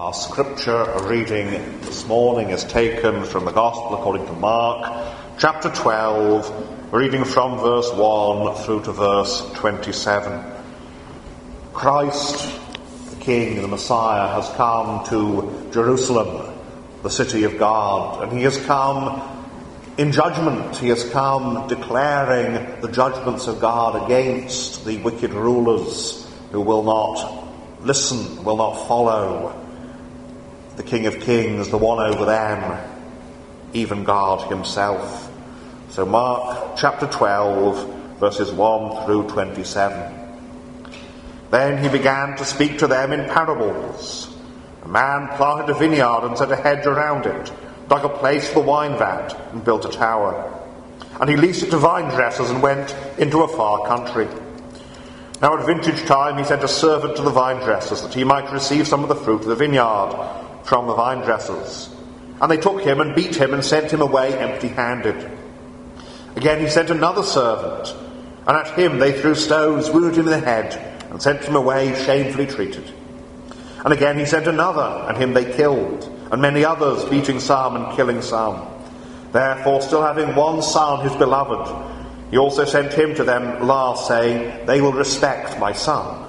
Our scripture reading this morning is taken from the Gospel according to Mark, chapter 12, reading from verse 1 through to verse 27. Christ, the King, the Messiah, has come to Jerusalem, the city of God, and he has come in judgment. He has come declaring the judgments of God against the wicked rulers who will not listen, will not follow the King of Kings, the one over them, even God Himself. So, Mark chapter 12, verses 1 through 27. Then he began to speak to them in parables. A man planted a vineyard and set a hedge around it, dug a place for the wine vat, and built a tower. And he leased it to vine dressers and went into a far country. Now at vintage time he sent a servant to the vine dressers that he might receive some of the fruit of the vineyard from the vine dressers. And they took him and beat him and sent him away empty handed. Again he sent another servant, and at him they threw stones, wounded him in the head, and sent him away shamefully treated. And again he sent another, and him they killed, and many others, beating some and killing some. Therefore, still having one son, his beloved, he also sent him to them last, saying, They will respect my son.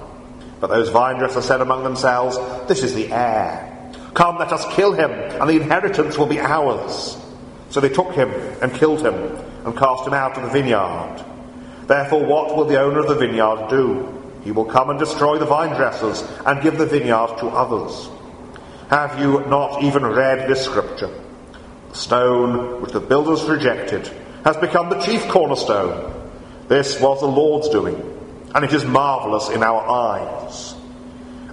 But those vine dressers said among themselves, This is the heir. Come, let us kill him, and the inheritance will be ours. So they took him and killed him, and cast him out of the vineyard. Therefore, what will the owner of the vineyard do? He will come and destroy the vine dressers, and give the vineyard to others. Have you not even read this scripture? The stone which the builders rejected has become the chief cornerstone. This was the Lord's doing, and it is marvellous in our eyes.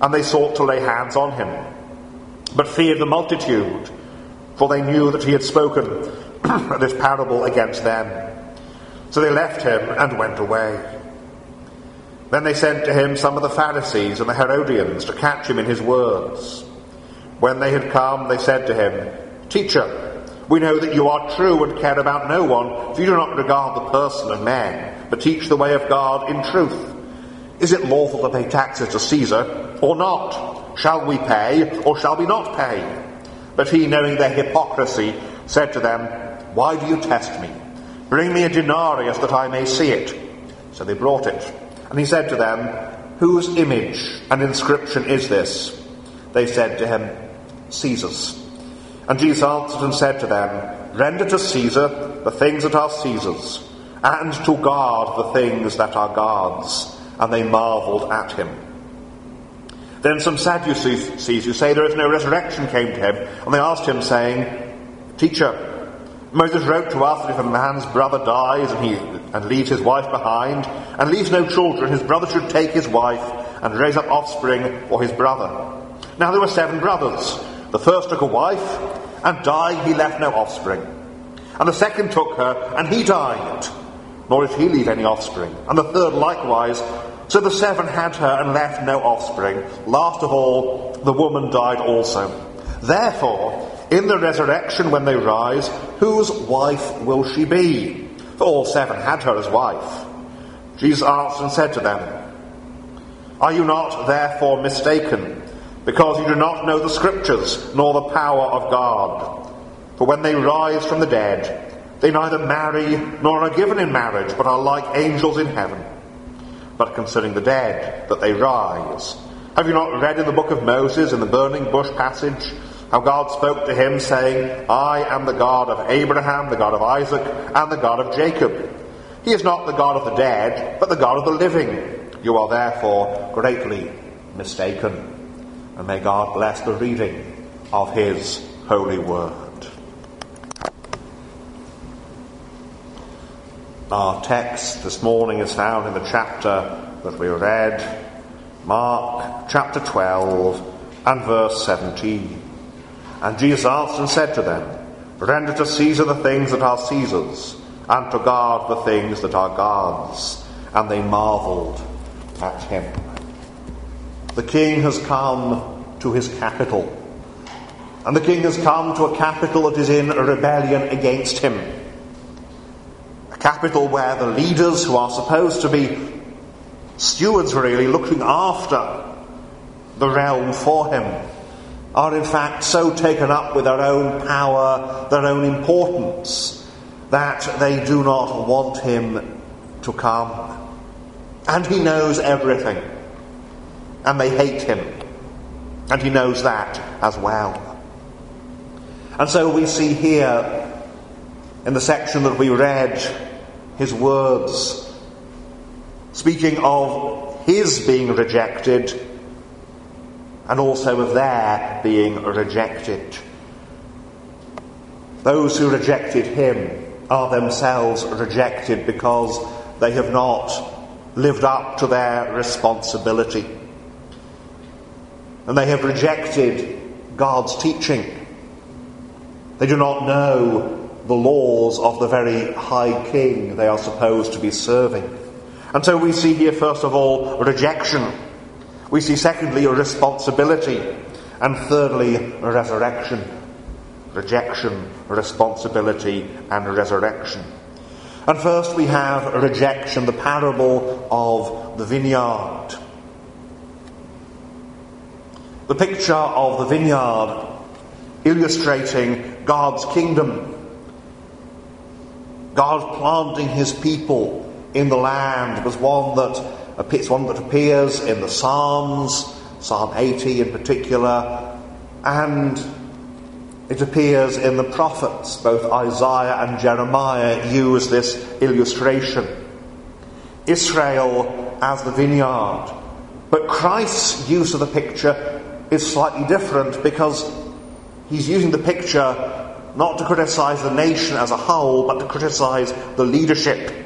And they sought to lay hands on him but feared the multitude, for they knew that he had spoken this parable against them. So they left him and went away. Then they sent to him some of the Pharisees and the Herodians to catch him in his words. When they had come, they said to him, Teacher, we know that you are true and care about no one, for you do not regard the person of men, but teach the way of God in truth. Is it lawful to pay taxes to Caesar or not? Shall we pay, or shall we not pay? But he, knowing their hypocrisy, said to them, Why do you test me? Bring me a denarius that I may see it. So they brought it. And he said to them, Whose image and inscription is this? They said to him, Caesar's. And Jesus answered and said to them, Render to Caesar the things that are Caesar's, and to God the things that are God's. And they marveled at him. Then some Sadducees who say there is no resurrection came to him, and they asked him, saying, Teacher, Moses wrote to us that if a man's brother dies and, he, and leaves his wife behind, and leaves no children, his brother should take his wife and raise up offspring for his brother. Now there were seven brothers. The first took a wife, and dying he left no offspring. And the second took her, and he died, nor did he leave any offspring. And the third likewise, so the seven had her and left no offspring. Last of all, the woman died also. Therefore, in the resurrection when they rise, whose wife will she be? For all seven had her as wife. Jesus answered and said to them, Are you not therefore mistaken, because you do not know the Scriptures, nor the power of God? For when they rise from the dead, they neither marry nor are given in marriage, but are like angels in heaven but concerning the dead, that they rise. Have you not read in the book of Moses, in the burning bush passage, how God spoke to him, saying, I am the God of Abraham, the God of Isaac, and the God of Jacob. He is not the God of the dead, but the God of the living. You are therefore greatly mistaken. And may God bless the reading of his holy word. Our text this morning is found in the chapter that we read, Mark chapter 12 and verse 17. And Jesus answered and said to them, Render to Caesar the things that are Caesar's, and to God the things that are God's. And they marveled at him. The king has come to his capital. And the king has come to a capital that is in rebellion against him capital where the leaders who are supposed to be stewards really looking after the realm for him are in fact so taken up with their own power, their own importance, that they do not want him to come. And he knows everything. And they hate him. And he knows that as well. And so we see here in the section that we read his words speaking of his being rejected and also of their being rejected. Those who rejected him are themselves rejected because they have not lived up to their responsibility. And they have rejected God's teaching. They do not know the laws of the very high king they are supposed to be serving. And so we see here, first of all, rejection. We see, secondly, a responsibility. And thirdly, resurrection. Rejection, responsibility, and resurrection. And first we have rejection, the parable of the vineyard. The picture of the vineyard illustrating God's kingdom. God planting his people in the land was one that appears, one that appears in the Psalms, Psalm 80 in particular, and it appears in the prophets. Both Isaiah and Jeremiah use this illustration. Israel as the vineyard. But Christ's use of the picture is slightly different because he's using the picture not to criticize the nation as a whole, but to criticize the leadership.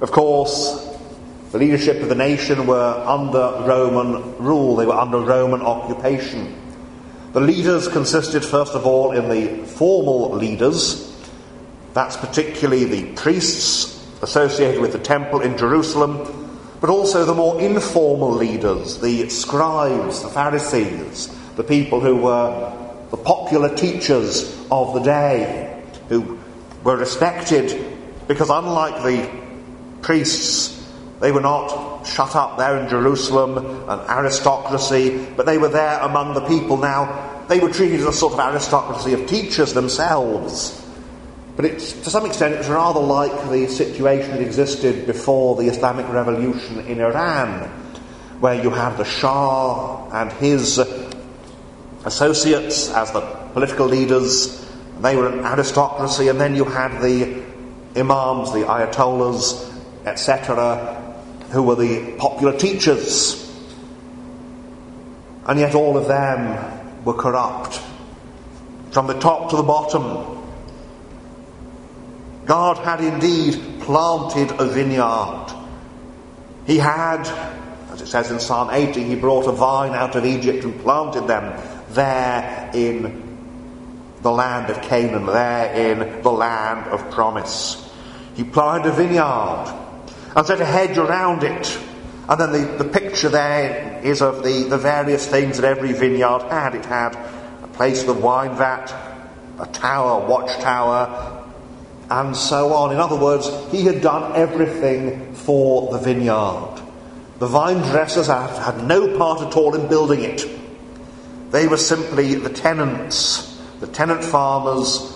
Of course, the leadership of the nation were under Roman rule, they were under Roman occupation. The leaders consisted, first of all, in the formal leaders. That's particularly the priests associated with the temple in Jerusalem, but also the more informal leaders, the scribes, the Pharisees, the people who were the popular teachers of the day, who were respected because, unlike the priests, they were not shut up there in Jerusalem, an aristocracy, but they were there among the people. Now, they were treated as a sort of aristocracy of teachers themselves. But it, to some extent, it was rather like the situation that existed before the Islamic Revolution in Iran, where you had the Shah and his associates as the political leaders. They were an aristocracy, and then you had the imams, the ayatollahs, etc., who were the popular teachers. And yet all of them were corrupt. From the top to the bottom. God had indeed planted a vineyard. He had, as it says in Psalm 80, he brought a vine out of Egypt and planted them there in the land of Canaan, there in the land of promise. He planted a vineyard and set a hedge around it. And then the, the picture there is of the, the various things that every vineyard had. It had a place for the wine vat, a tower, a watchtower, and so on. In other words, he had done everything for the vineyard. The vine dressers had, had no part at all in building it. They were simply the tenants, the tenant farmers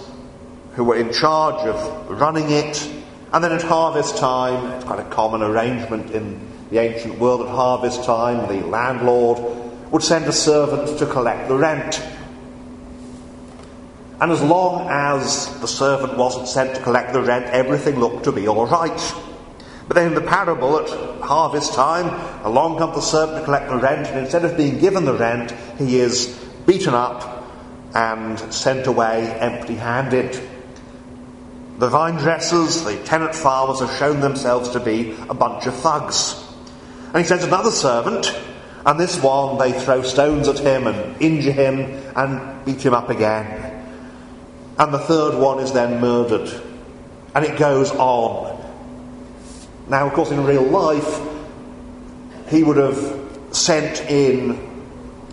who were in charge of running it and then at harvest time, it's quite a common arrangement in the ancient world at harvest time, the landlord would send a servant to collect the rent. And as long as the servant wasn't sent to collect the rent, everything looked to be all right. But then in the parable at harvest time, along comes the servant to collect the rent, and instead of being given the rent, he is beaten up and sent away empty handed. The vine dressers, the tenant farmers have shown themselves to be a bunch of thugs. And he sends another servant, and this one they throw stones at him and injure him and beat him up again. And the third one is then murdered. And it goes on. Now, of course, in real life, he would have sent in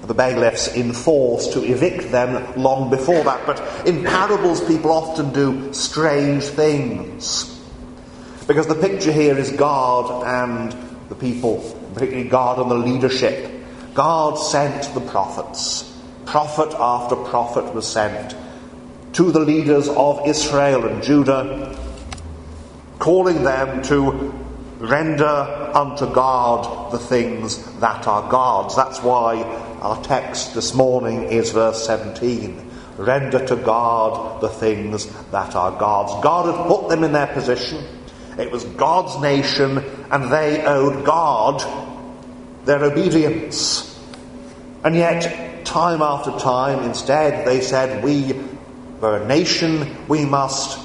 the bailiffs in force to evict them long before that. But in parables, people often do strange things. Because the picture here is God and the people, particularly God and the leadership. God sent the prophets. prophet after prophet was sent to the leaders of Israel and Judah, calling them to render unto God the things that are God's. That's why our text this morning is verse 17. Render to God the things that are God's. God had put them in their position. It was God's nation, and they owed God their obedience. And yet, time after time, instead, they said, We were a nation, we must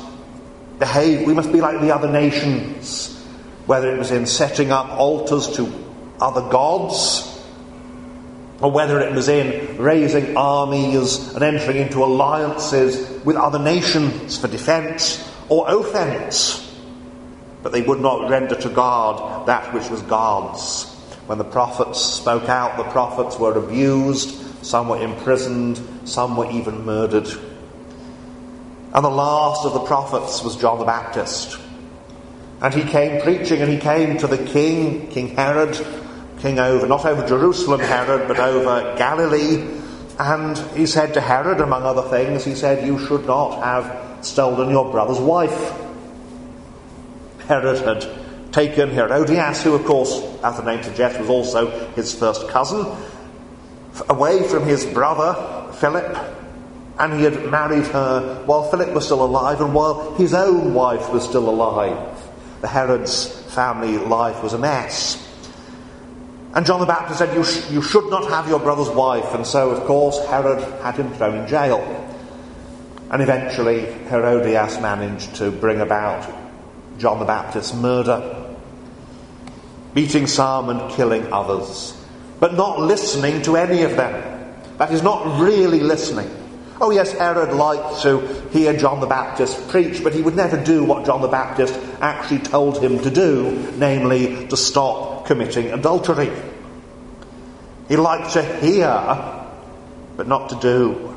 behave, we must be like the other nations. Whether it was in setting up altars to other gods, or whether it was in raising armies and entering into alliances with other nations for defence or offence. But they would not render to God that which was God's. When the prophets spoke out, the prophets were abused, some were imprisoned, some were even murdered. And the last of the prophets was John the Baptist. And he came preaching, and he came to the king, King Herod, king over, not over Jerusalem, Herod, but over Galilee. And he said to Herod, among other things, he said, You should not have stolen your brother's wife. Herod had taken Herodias, who, of course, as the name suggests, was also his first cousin, away from his brother Philip, and he had married her while Philip was still alive and while his own wife was still alive. The Herod's family life was a mess. And John the Baptist said, you, sh- you should not have your brother's wife. And so, of course, Herod had him thrown in jail. And eventually, Herodias managed to bring about John the Baptist's murder, beating some and killing others, but not listening to any of them. That is not really listening. Oh, yes, Herod liked to hear John the Baptist preach, but he would never do what John the Baptist actually told him to do, namely to stop committing adultery. He liked to hear, but not to do.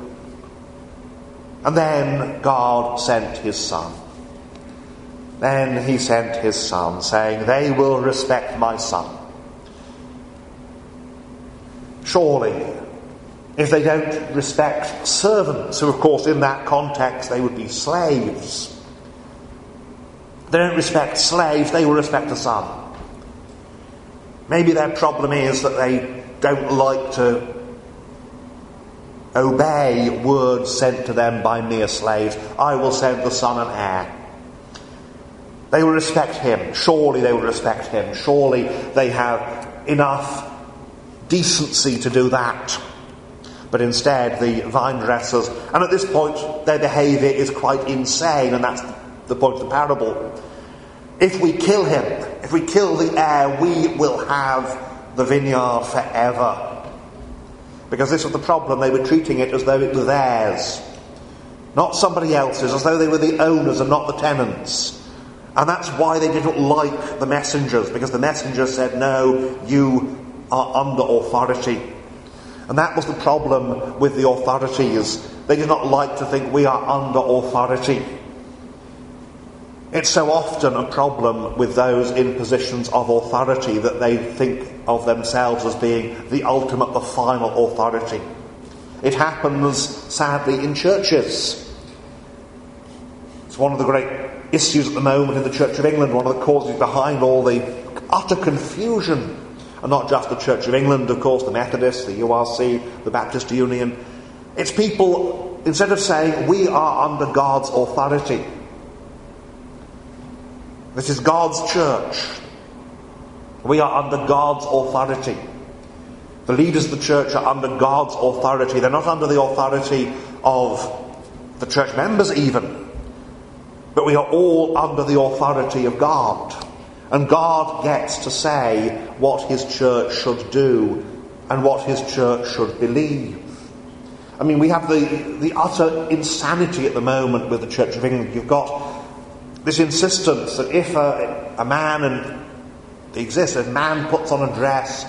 And then God sent his son. Then he sent his son, saying, They will respect my son. Surely, if they don't respect servants, who, of course, in that context, they would be slaves, they don't respect slaves, they will respect the son. Maybe their problem is that they don't like to obey words sent to them by mere slaves. I will send the son an heir. They will respect him. Surely they will respect him. Surely they have enough decency to do that. But instead, the vine dressers, and at this point, their behaviour is quite insane, and that's the point of the parable. If we kill him, if we kill the heir, we will have the vineyard forever. Because this was the problem, they were treating it as though it was theirs, not somebody else's, as though they were the owners and not the tenants. And that's why they didn't like the messengers, because the messengers said, No, you are under authority. And that was the problem with the authorities. They did not like to think we are under authority. It's so often a problem with those in positions of authority that they think of themselves as being the ultimate, the final authority. It happens, sadly, in churches. It's one of the great issues at the moment in the Church of England, one of the causes behind all the utter confusion. And not just the Church of England, of course, the Methodists, the URC, the Baptist Union. It's people, instead of saying, we are under God's authority, this is God's church. We are under God's authority. The leaders of the church are under God's authority. They're not under the authority of the church members, even. But we are all under the authority of God. And God gets to say what his church should do and what his church should believe. I mean, we have the, the utter insanity at the moment with the Church of England. You've got this insistence that if a, a man and exists, a man puts on a dress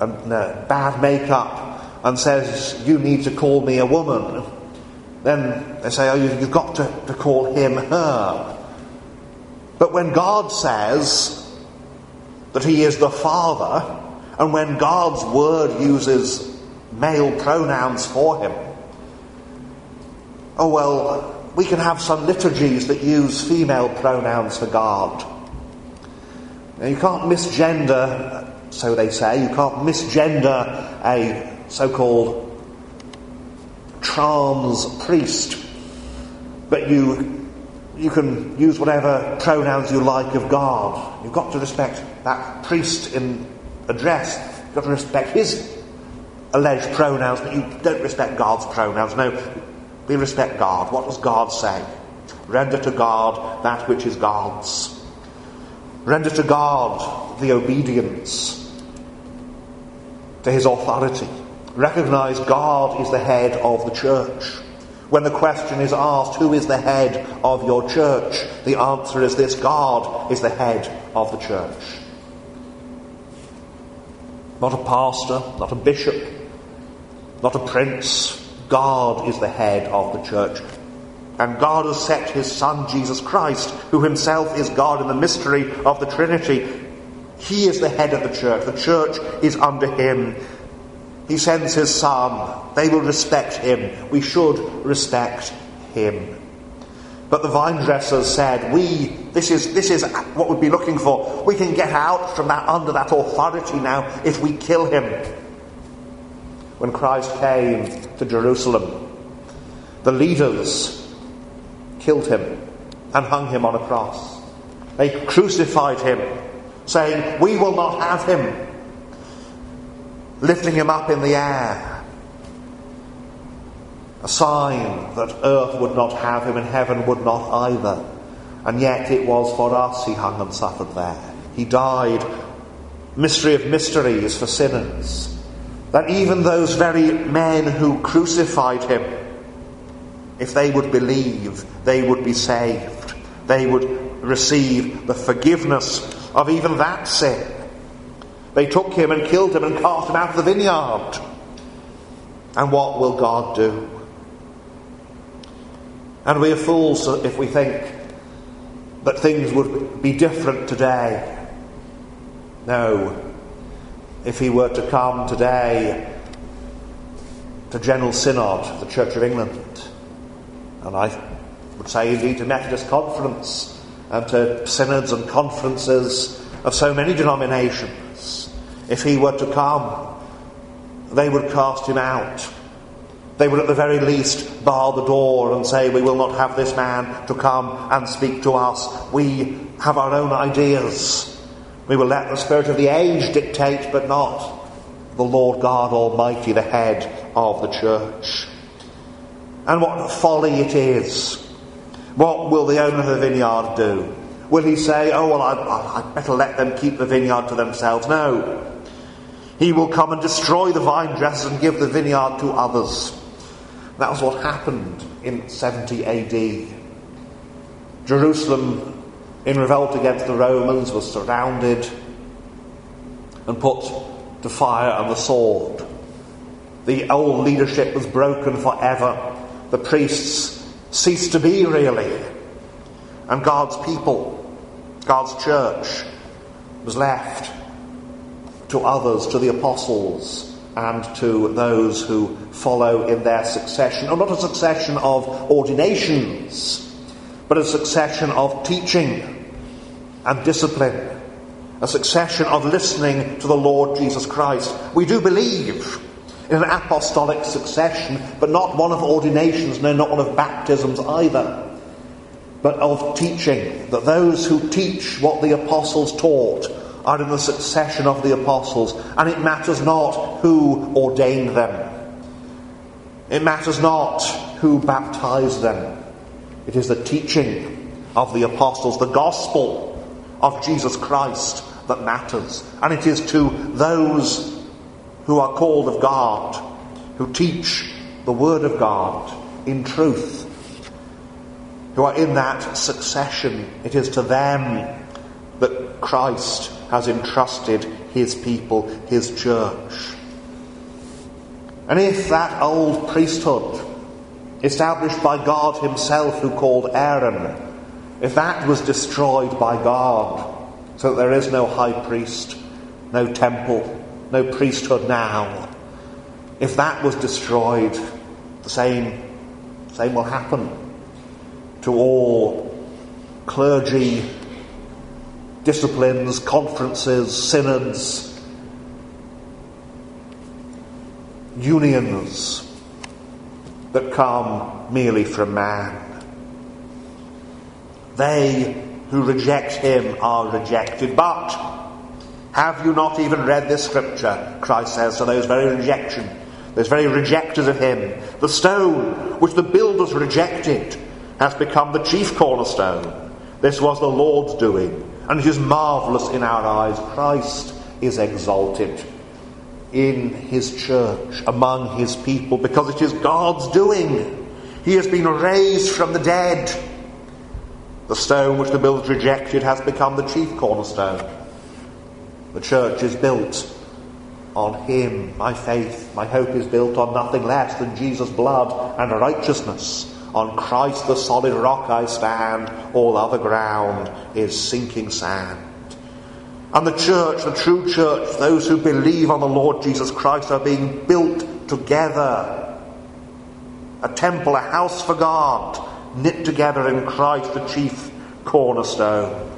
and uh, bad makeup and says, You need to call me a woman, then they say, Oh, you've got to, to call him her. But when God says that He is the Father, and when God's Word uses male pronouns for him. Oh, well, we can have some liturgies that use female pronouns for God. Now, you can't misgender, so they say, you can't misgender a so called trans priest, but you, you can use whatever pronouns you like of God. You've got to respect that priest in address, you've got to respect his alleged pronouns, but you don't respect God's pronouns. No, we respect God. What does God say? Render to God that which is God's. Render to God the obedience to his authority. Recognize God is the head of the church. When the question is asked, who is the head of your church? The answer is this God is the head of the church. Not a pastor, not a bishop, not a prince, God is the head of the church. And God has set his Son, Jesus Christ, who himself is God in the mystery of the Trinity. He is the head of the church. The church is under him. He sends his Son. They will respect him. We should respect him. But the vine dressers said, We, this is, this is what we'd be looking for. We can get out from that, under that authority now if we kill him when Christ came to Jerusalem. The leaders killed him and hung him on a cross. They crucified him, saying, We will not have him, lifting him up in the air. A sign that earth would not have him and heaven would not either. And yet it was for us he hung and suffered there. He died, mystery of mysteries, for sinners that even those very men who crucified him, if they would believe, they would be saved. They would receive the forgiveness of even that sin. They took him and killed him and cast him out of the vineyard. And what will God do? And we are fools if we think that things would be different today. No, if he were to come today to General Synod, the Church of England, and I would say indeed to Methodist Conference and to synods and conferences of so many denominations, if he were to come, they would cast him out. They would at the very least bar the door and say, We will not have this man to come and speak to us. We have our own ideas. We will let the spirit of the age dictate, but not the Lord God Almighty, the head of the church. And what folly it is. What will the owner of the vineyard do? Will he say, Oh, well, I'd, better let them keep the vineyard to themselves? No. He will come and destroy the vine dressers and give the vineyard to others. That was what happened in 70 AD. Jerusalem in revolt against the Romans was surrounded and put to fire and the sword. The old leadership was broken forever. The priests ceased to be, really. And God's people, God's church, was left to others, to the apostles, and to those who follow in their succession. And not a succession of ordinations, but a succession of teaching and discipline, a succession of listening to the Lord Jesus Christ. We do believe in an apostolic succession, but not one of ordinations, no, not one of baptisms either, but of teaching, that those who teach what the apostles taught are in the succession of the apostles, and it matters not who ordained them. It matters not who baptized them. It is the teaching of the apostles, the gospel of Jesus Christ that matters. And it is to those who are called of God, who teach the Word of God in truth, who are in that succession, it is to them that Christ has entrusted his people, his church. And if that old priesthood, established by God Himself, who called Aaron, if that was destroyed by God, so that there is no high priest, no temple, no priesthood now, If that was destroyed, the same, same will happen to all clergy, disciplines, conferences, synods, unions that come merely from man. They who reject him are rejected. But have you not even read this scripture? Christ says to those very rejection, those very rejectors of him. The stone which the builders rejected has become the chief cornerstone. This was the Lord's doing, and it is marvellous in our eyes. Christ is exalted in his church, among his people, because it is God's doing. He has been raised from the dead. The stone which the builders rejected has become the chief cornerstone. The church is built on him. My faith, my hope is built on nothing less than Jesus' blood and righteousness. On Christ, the solid rock, I stand. All other ground is sinking sand. And the church, the true church, those who believe on the Lord Jesus Christ are being built together. A temple, a house for God, knit together in Christ, the chief cornerstone.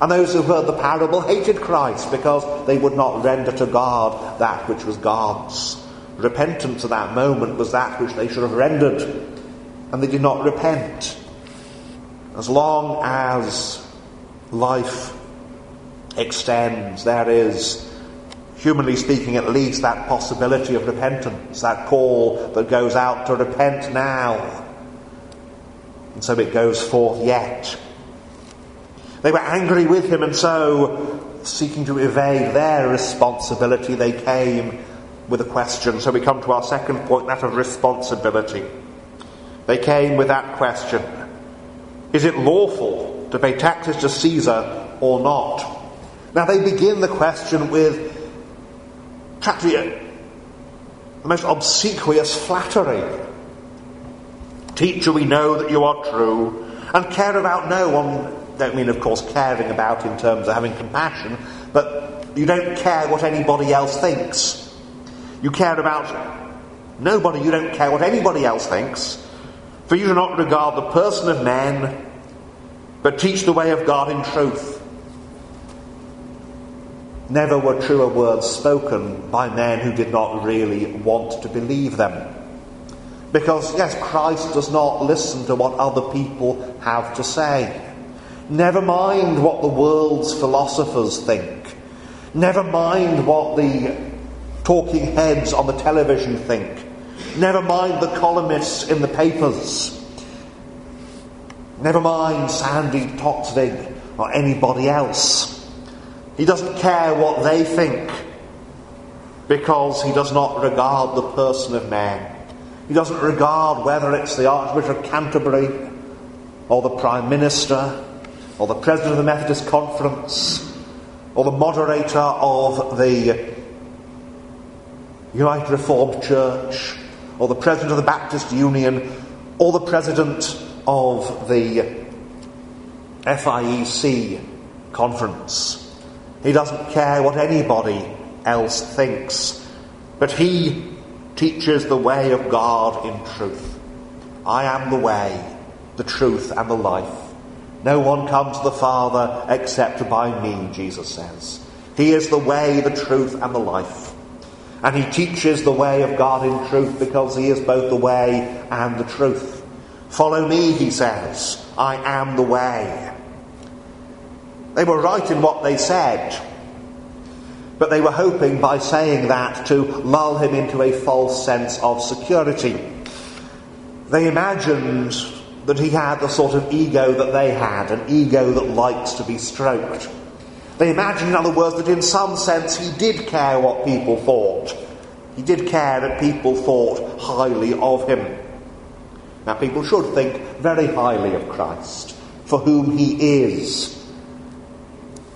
And those who heard the parable hated Christ because they would not render to God that which was God's. Repentance at that moment was that which they should have rendered, and they did not repent. As long as life extends, there is, humanly speaking at least, that possibility of repentance, that call that goes out to repent now. And so it goes forth yet. They were angry with him, and so, seeking to evade their responsibility, they came with a question. So we come to our second point, that of responsibility. They came with that question Is it lawful to pay taxes to Caesar or not? Now they begin the question with practically the most obsequious flattery. Teacher, we know that you are true, and care about no one. Don't mean, of course, caring about in terms of having compassion, but you don't care what anybody else thinks. You care about nobody, you don't care what anybody else thinks, for you do not regard the person of men, but teach the way of God in truth. Never were truer words spoken by men who did not really want to believe them. Because, yes, Christ does not listen to what other people have to say. Never mind what the world's philosophers think. Never mind what the talking heads on the television think. Never mind the columnists in the papers. Never mind Sandi Toksvig or anybody else. He doesn't care what they think because he does not regard the person of man. He doesn't regard whether it's the Archbishop of Canterbury or the Prime Minister or the President of the Methodist Conference or the moderator of the United Reformed Church or the President of the Baptist Union or the President of the FIEC conference. He doesn't care what anybody else thinks, but he teaches the way of God in truth. I am the way, the truth, and the life. No one comes to the Father except by me, Jesus says. He is the way, the truth, and the life. And he teaches the way of God in truth because he is both the way and the truth. Follow me, he says. I am the way. They were right in what they said, but they were hoping by saying that to lull him into a false sense of security. They imagined that he had the sort of ego that they had, an ego that likes to be stroked. They imagined, in other words, that in some sense he did care what people thought. He did care that people thought highly of him. Now, people should think very highly of Christ, for whom he is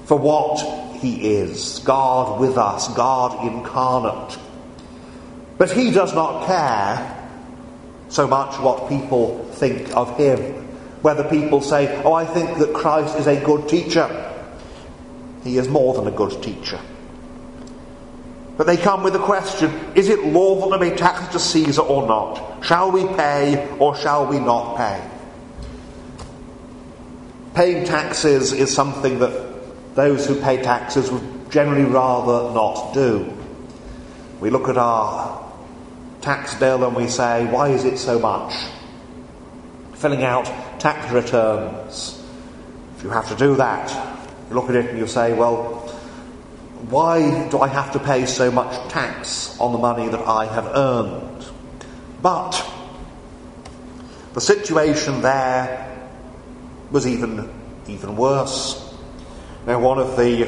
for what he is God with us, God incarnate. But he does not care so much what people think of him. Whether people say, Oh, I think that Christ is a good teacher. He is more than a good teacher. But they come with the question is it lawful to pay taxes to Caesar or not? Shall we pay or shall we not pay? Paying taxes is something that those who pay taxes would generally rather not do. We look at our tax bill and we say, why is it so much? Filling out tax returns. If you have to do that, you look at it and you say, well, why do I have to pay so much tax on the money that I have earned? But the situation there was even, even worse. Now, one of the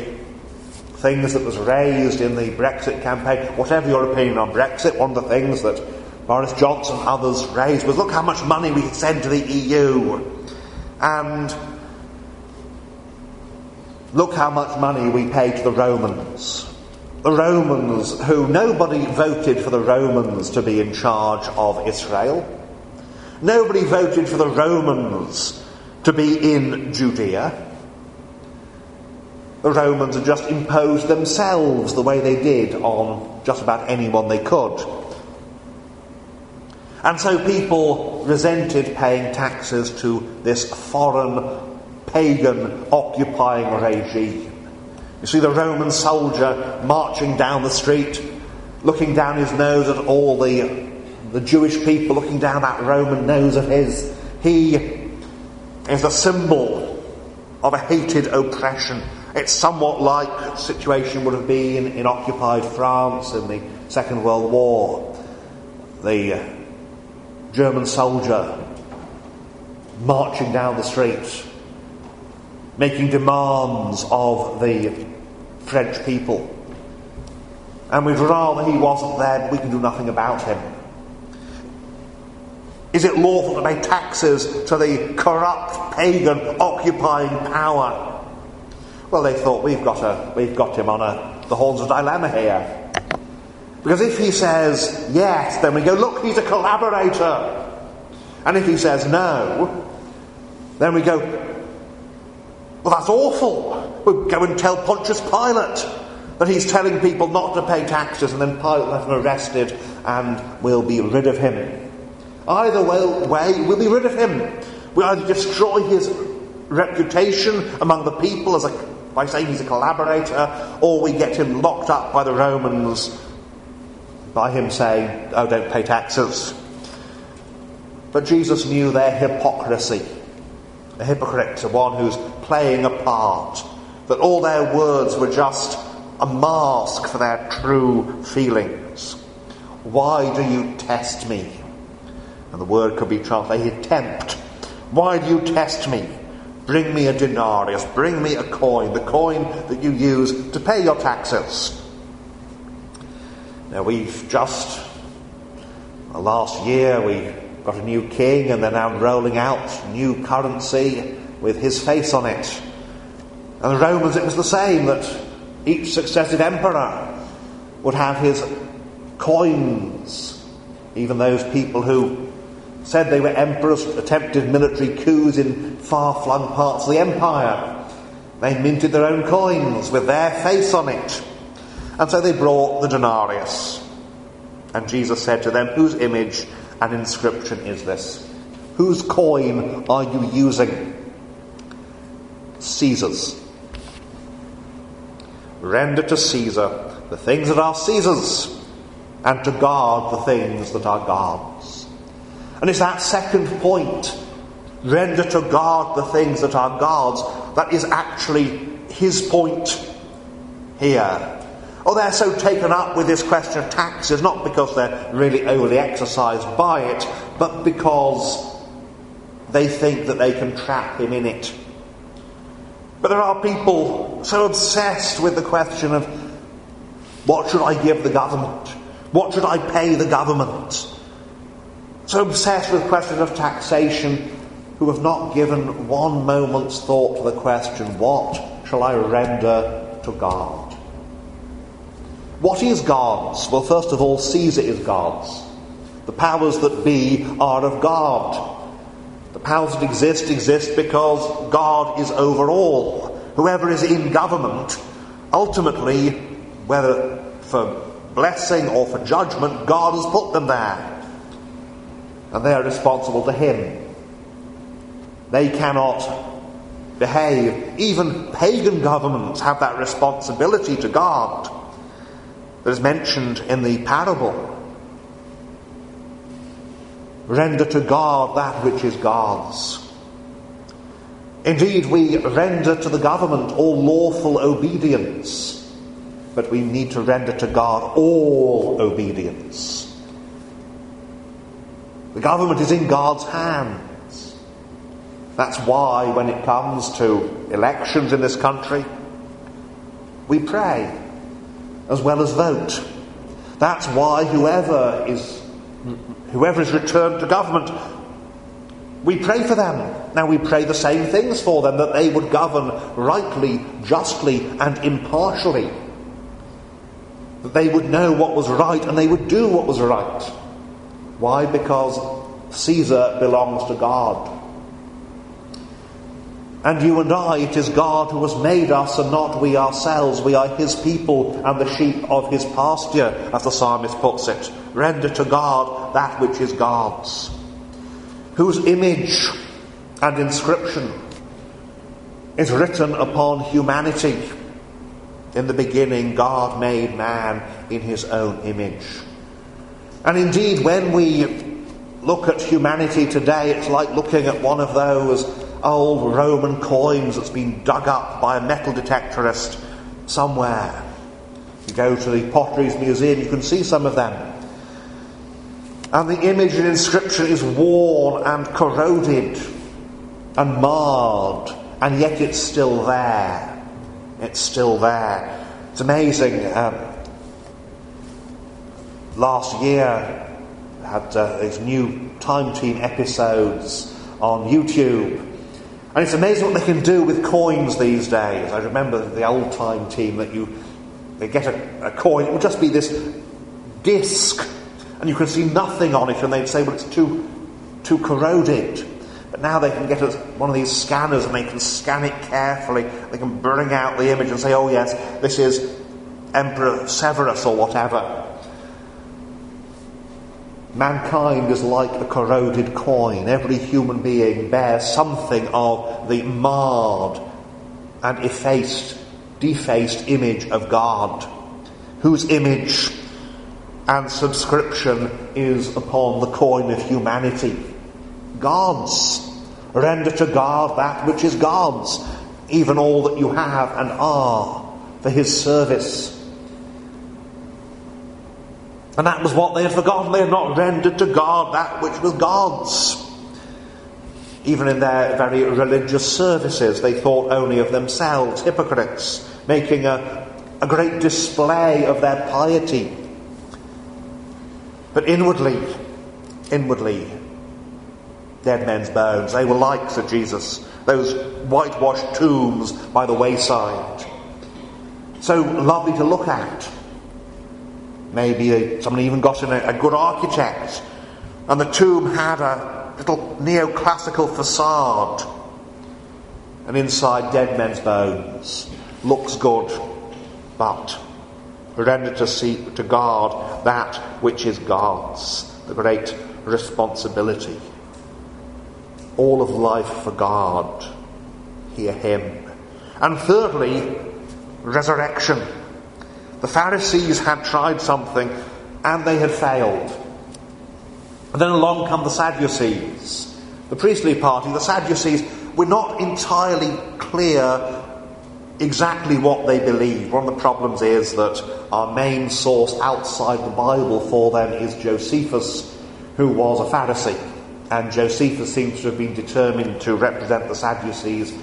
things that was raised in the Brexit campaign, whatever your opinion on Brexit, one of the things that Boris Johnson and others raised was look how much money we could send to the EU. And Look how much money we pay to the Romans. The Romans, who nobody voted for the Romans to be in charge of Israel. Nobody voted for the Romans to be in Judea. The Romans had just imposed themselves the way they did on just about anyone they could. And so people resented paying taxes to this foreign pagan occupying regime. You see the Roman soldier marching down the street, looking down his nose at all the, the Jewish people, looking down that Roman nose of his. He is a symbol of a hated oppression. It's somewhat like the situation would have been in occupied France in the Second World War. The German soldier marching down the street making demands of the French people. And we'd rather he wasn't there, but we can do nothing about him. Is it lawful to pay taxes to the corrupt, pagan, occupying power? Well, they thought we've got, a, we've got him on a, the horns of dilemma here. Because if he says yes, then we go, look, he's a collaborator. And if he says no, then we go, well, that's awful. We'll go and tell Pontius Pilate that he's telling people not to pay taxes, and then Pilate will have him arrested and we'll be rid of him. Either way, we'll be rid of him. We either destroy his reputation among the people as a, by saying he's a collaborator, or we get him locked up by the Romans by him saying, Oh, don't pay taxes. But Jesus knew their hypocrisy. A hypocrite, one who's playing a part, that all their words were just a mask for their true feelings. Why do you test me? And the word could be translated tempt. Why do you test me? Bring me a denarius, bring me a coin, the coin that you use to pay your taxes. Now we've just, uh, last year, we got a new king and they're now rolling out new currency with his face on it. And the Romans, it was the same, that each successive emperor would have his coins. Even those people who said they were emperors attempted military coups in far flung parts of the empire. They minted their own coins with their face on it. And so they brought the denarius. And Jesus said to them, Whose image and inscription is this? Whose coin are you using? Caesar's. Render to Caesar the things that are Caesar's, and to God the things that are God's. And it's that second point, render to God the things that are God's, that is actually his point here. Oh, they're so taken up with this question of taxes, not because they're really overly exercised by it, but because they think that they can trap him in it. But there are people so obsessed with the question of what should I give the government? What should I pay the government? So obsessed with the question of taxation who have not given one moment's thought to the question, what shall I render to God? What is God's? Well, first of all, Caesar is God's. The powers that be are of God. The powers that exist exist because God is over all. Whoever is in government, ultimately, whether for blessing or for judgment, God has put them there. And they are responsible to Him. They cannot behave. Even pagan governments have that responsibility to God that is mentioned in the parable. Render to God that which is God's. Indeed, we render to the government all lawful obedience, but we need to render to God all obedience. The government is in God's hands. That's why, when it comes to elections in this country, we pray as well as vote. That's why whoever is whoever is returned to government we pray for them. Now we pray the same things for them that they would govern rightly, justly, and impartially. That they would know what was right and they would do what was right. Why? Because Caesar belongs to God. And you and I, it is God who has made us and not we ourselves. We are his people and the sheep of his pasture, as the psalmist puts it. Render to God that which is God's whose image and inscription is written upon humanity. In the beginning, God made man in his own image. And indeed, when we look at humanity today, it's like looking at one of those old Roman coins that's been dug up by a metal detectorist somewhere. You go to the Potteries Museum, you can see some of them. And the image and inscription is worn and corroded and marred, and yet it's still there. It's still there. It's amazing. Um, last year, had uh, these new Time Team episodes on YouTube. And it's amazing what they can do with coins these days. I remember the old time team that you they get a, a coin, it would just be this disc, and you can see nothing on it, and they'd say, well, it's too, too corroded. But now they can get a, one of these scanners and they can scan it carefully. They can bring out the image and say, oh, yes, this is Emperor Severus or whatever. Mankind is like a corroded coin. Every human being bears something of the marred and effaced, defaced image of God, whose image and subscription is upon the coin of humanity. God's. Render to God that which is God's, even all that you have and are, for His service. And that was what they had forgotten. They had not rendered to God that which was God's. Even in their very religious services, they thought only of themselves, hypocrites, making a, a great display of their piety but inwardly, inwardly, dead men's bones. They were like, said Jesus, those whitewashed tombs by the wayside. So lovely to look at. Maybe somebody even got in a, a good architect, and the tomb had a little neoclassical facade. And inside, dead men's bones. Looks good, but render to seek to God that which is God's, the great responsibility. All of life for God, hear Him. And thirdly, resurrection. The Pharisees had tried something and they had failed. And then along come the Sadducees, the priestly party. The Sadducees were not entirely clear exactly what they believe. One of the problems is that our main source outside the Bible for them is Josephus, who was a Pharisee. And Josephus seems to have been determined to represent the Sadducees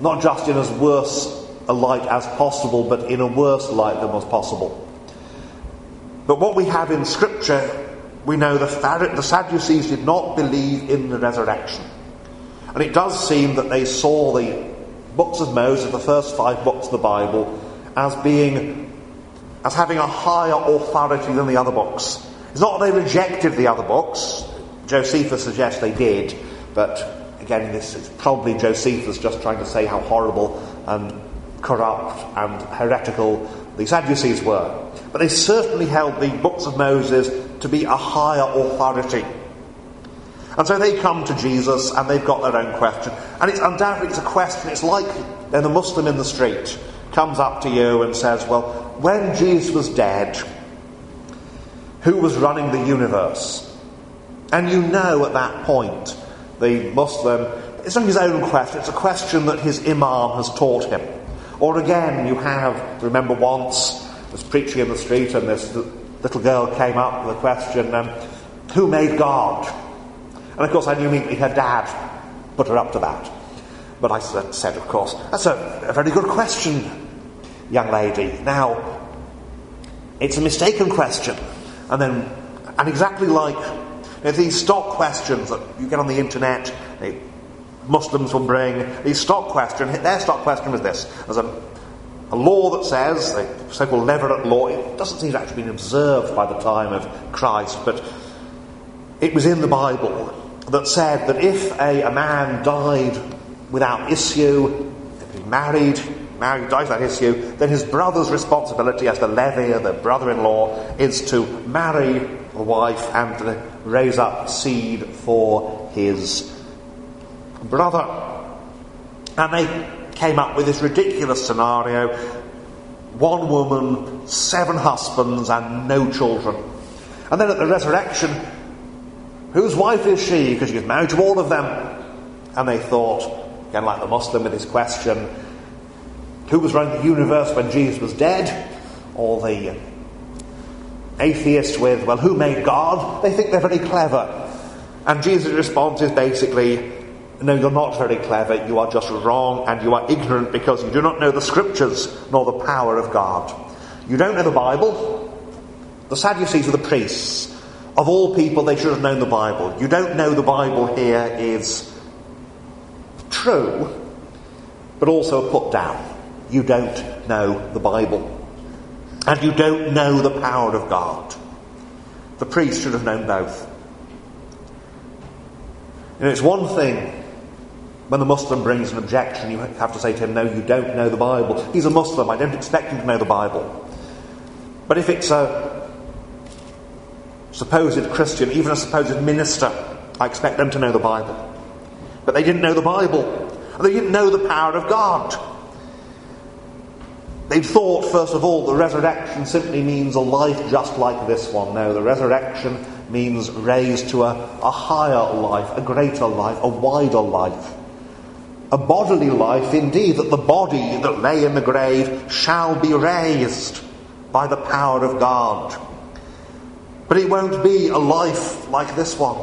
not just in as worse light as possible, but in a worse light than was possible. But what we have in Scripture, we know the, the Sadducees did not believe in the resurrection. And it does seem that they saw the books of Moses, the first five books of the Bible, as being as having a higher authority than the other books. It's not that they rejected the other books. Josephus suggests they did, but again, this is probably Josephus just trying to say how horrible and corrupt and heretical the Sadducees were. but they certainly held the books of Moses to be a higher authority. And so they come to Jesus and they've got their own question. And it's undoubtedly it's a question, it's like when the Muslim in the street comes up to you and says, Well, when Jesus was dead, who was running the universe? And you know at that point, the Muslim, it's not his own question, it's a question that his imam has taught him. Or again, you have, remember once, was preaching in the street and this little girl came up with a question, um, who made God? And of course, I knew immediately her dad put her up to that. But I said, of course, that's a, a very good question, young lady. Now, it's a mistaken question. And then, and exactly like you know, these stock questions that you get on the internet, the Muslims will bring, these stock question, their stock question was this. There's a, a law that says, the so called Levirate law, it doesn't seem to have actually been observed by the time of Christ, but it was in the Bible that said that if a, a man died without issue, if he married, married, dies without issue, then his brother's responsibility as the levir, the brother-in-law, is to marry a wife and to raise up seed for his brother. And they came up with this ridiculous scenario one woman, seven husbands, and no children. And then at the resurrection, whose wife is she? Because she's married to all of them. And they thought, again, like the Muslim with his question, who was running the universe when Jesus was dead? Or the atheist with, well, who made God? They think they're very clever. And Jesus' response is basically, no, you're not very clever, you are just wrong, and you are ignorant because you do not know the scriptures nor the power of God. You don't know the Bible. The Sadducees were the priests. Of all people, they should have known the Bible. You don't know the Bible here is true, but also put down. You don't know the Bible. And you don't know the power of God. The priest should have known both. It's one thing when the Muslim brings an objection, you have to say to him, No, you don't know the Bible. He's a Muslim, I don't expect him to know the Bible. But if it's a supposed Christian, even a supposed minister, I expect them to know the Bible. But they didn't know the Bible. They didn't know the power of God. They thought, first of all, the resurrection simply means a life just like this one. No, the resurrection means raised to a, a higher life, a greater life, a wider life. A bodily life, indeed, that the body that lay in the grave shall be raised by the power of God. But it won't be a life like this one.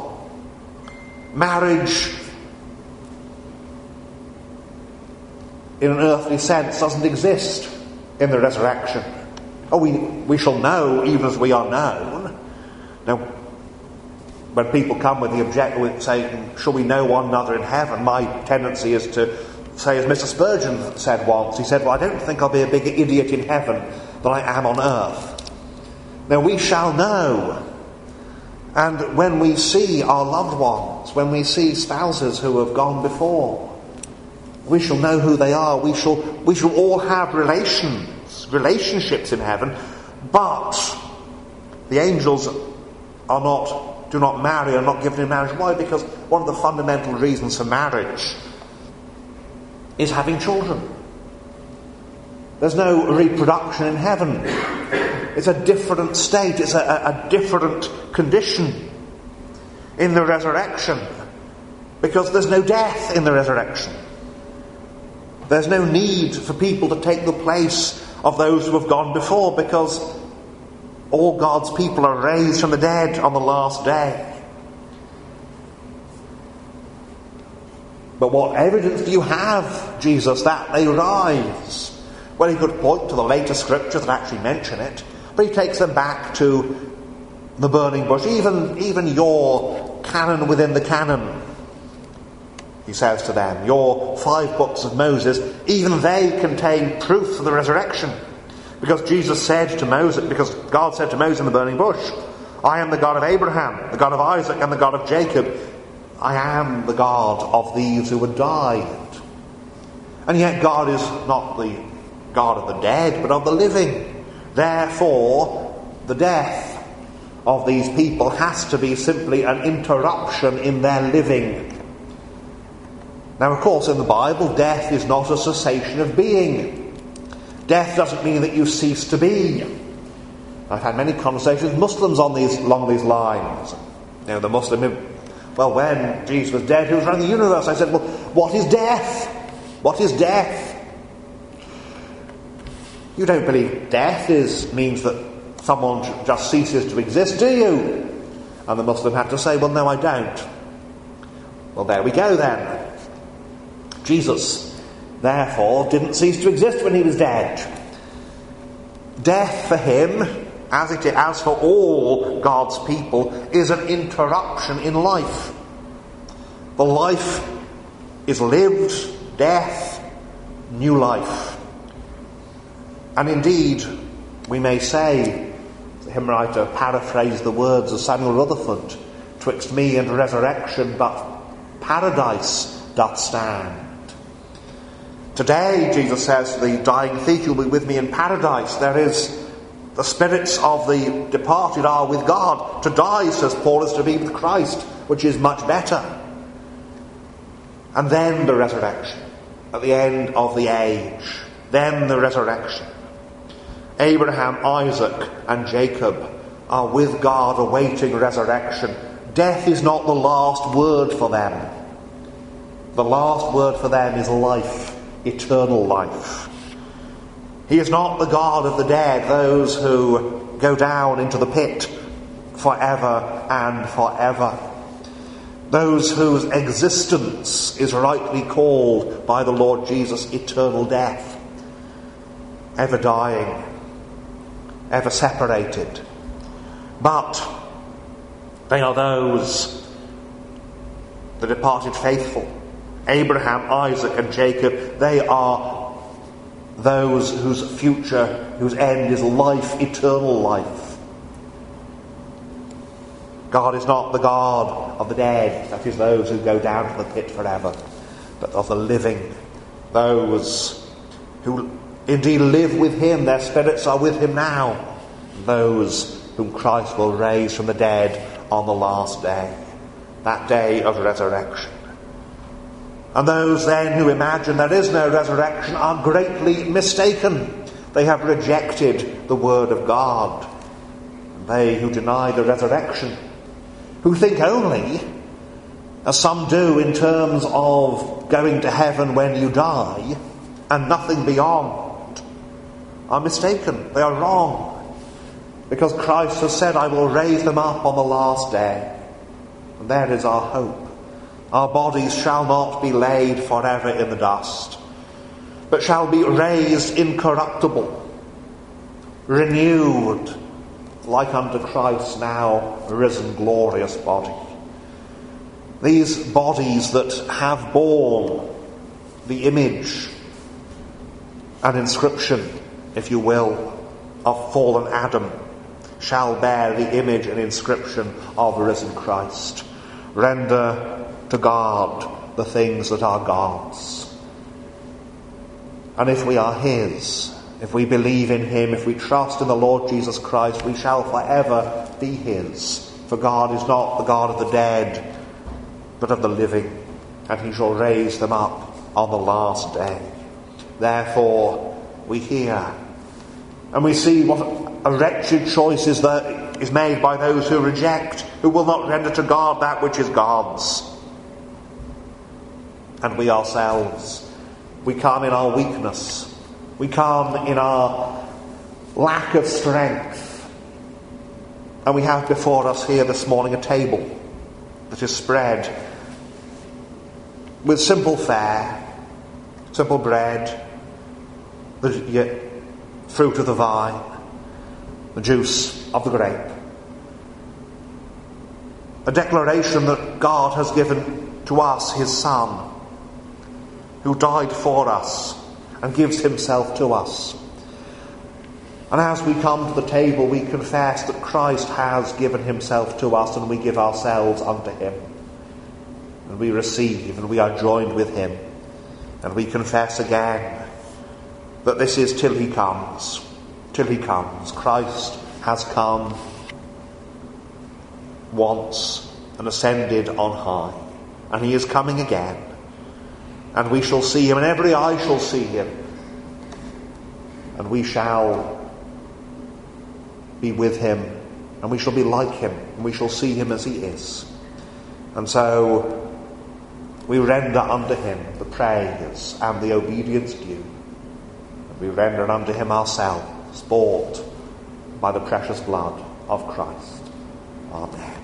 Marriage, in an earthly sense, doesn't exist in the resurrection. Oh, we, we shall know even as we are known. Now, when people come with the object, with saying, shall we know one another in heaven? My tendency is to say, as Mr. Spurgeon said once, he said, well, I don't think I'll be a bigger idiot in heaven than I am on earth. Now, we shall know. And when we see our loved ones, when we see spouses who have gone before, we shall know who they are. We shall, we shall all have relations, relationships in heaven. But the angels are not, do not marry, are not given in marriage. Why? Because one of the fundamental reasons for marriage is having children. There's no reproduction in heaven. It's a different state, it's a, a, different condition in the resurrection because there's no death in the resurrection. There's no need for people to take the place of those who have gone before because all God's people are raised from the dead on the last day. But what evidence do you have, Jesus, that they rise? Well, he could point to the later scriptures that actually mention it, but he takes them back to the burning bush, even, even your canon within the canon he says to them, Your five books of Moses, even they contain proof of the resurrection. Because Jesus said to Moses, because God said to Moses in the burning bush, I am the God of Abraham, the God of Isaac, and the God of Jacob. I am the God of these who had died. And yet God is not the God of the dead, but of the living. Therefore, the death of these people has to be simply an interruption in their living. Now, of course, in the Bible, death is not a cessation of being. Death doesn't mean that you cease to be. I've had many conversations with Muslims on these, along these lines. You know, the Muslim, well, when Jesus was dead, he was running the universe. I said, well, what is death? What is death? You don't believe death is means that someone just ceases to exist, do you? And the Muslim had to say, Well, no, I don't. Well, there we go then. Jesus, therefore, didn't cease to exist when he was dead. Death for him, as it is, as for all God's people, is an interruption in life. The life is lived, death, new life. And indeed, we may say, the hymn writer paraphrased the words of Samuel Rutherford, twixt me and resurrection, but paradise doth stand. Today, Jesus says the dying thief, You'll be with me in paradise. There is the spirits of the departed are with God. To die, says Paul, is to be with Christ, which is much better. And then the resurrection, at the end of the age. Then the resurrection. Abraham, Isaac, and Jacob are with God awaiting resurrection. Death is not the last word for them. The last word for them is life, eternal life. He is not the God of the dead, those who go down into the pit forever and forever. Those whose existence is rightly called by the Lord Jesus eternal death, ever dying, ever separated. But they are those, the departed faithful, Abraham, Isaac, and Jacob. They are those whose future, whose end is life, eternal life. God is not the God of the dead, that is, those who go down to the pit forever, but of the living, those who indeed live with him, their spirits are with him now, those whom Christ will raise from the dead on the last day, that day of resurrection. And those then who imagine there is no resurrection are greatly mistaken. They have rejected the Word of God. They who deny the resurrection, who think only, as some do in terms of going to heaven when you die and nothing beyond, are mistaken. They are wrong. Because Christ has said, I will raise them up on the last day. And there is our hope. Our bodies shall not be laid forever in the dust, but shall be raised incorruptible, renewed, like unto Christ's now risen glorious body. These bodies that have borne the image and inscription, if you will, of fallen Adam shall bear the image and inscription of risen Christ. Render to God the things that are God's. And if we are His, if we believe in Him, if we trust in the Lord Jesus Christ, we shall forever be His. For God is not the God of the dead, but of the living, and He shall raise them up on the last day. Therefore, we hear and we see what a wretched choice is, that is made by those who reject, who will not render to God that which is God's and we ourselves. We come in our weakness. We come in our lack of strength. And we have before us here this morning a table that is spread with simple fare, simple bread, the fruit of the vine, the juice of the grape. A declaration that God has given to us, His Son, who died for us and gives himself to us. And as we come to the table, we confess that Christ has given himself to us and we give ourselves unto him. And we receive and we are joined with him. And we confess again that this is till he comes. till he comes. Christ has come once and ascended on high, and he is coming again. And we shall see him, and every eye shall see him, and we shall be with him, and we shall be like him, and we shall see him as he is. And so we render unto him the praise and the obedience due. And we render unto him ourselves, bought by the precious blood of Christ. Amen.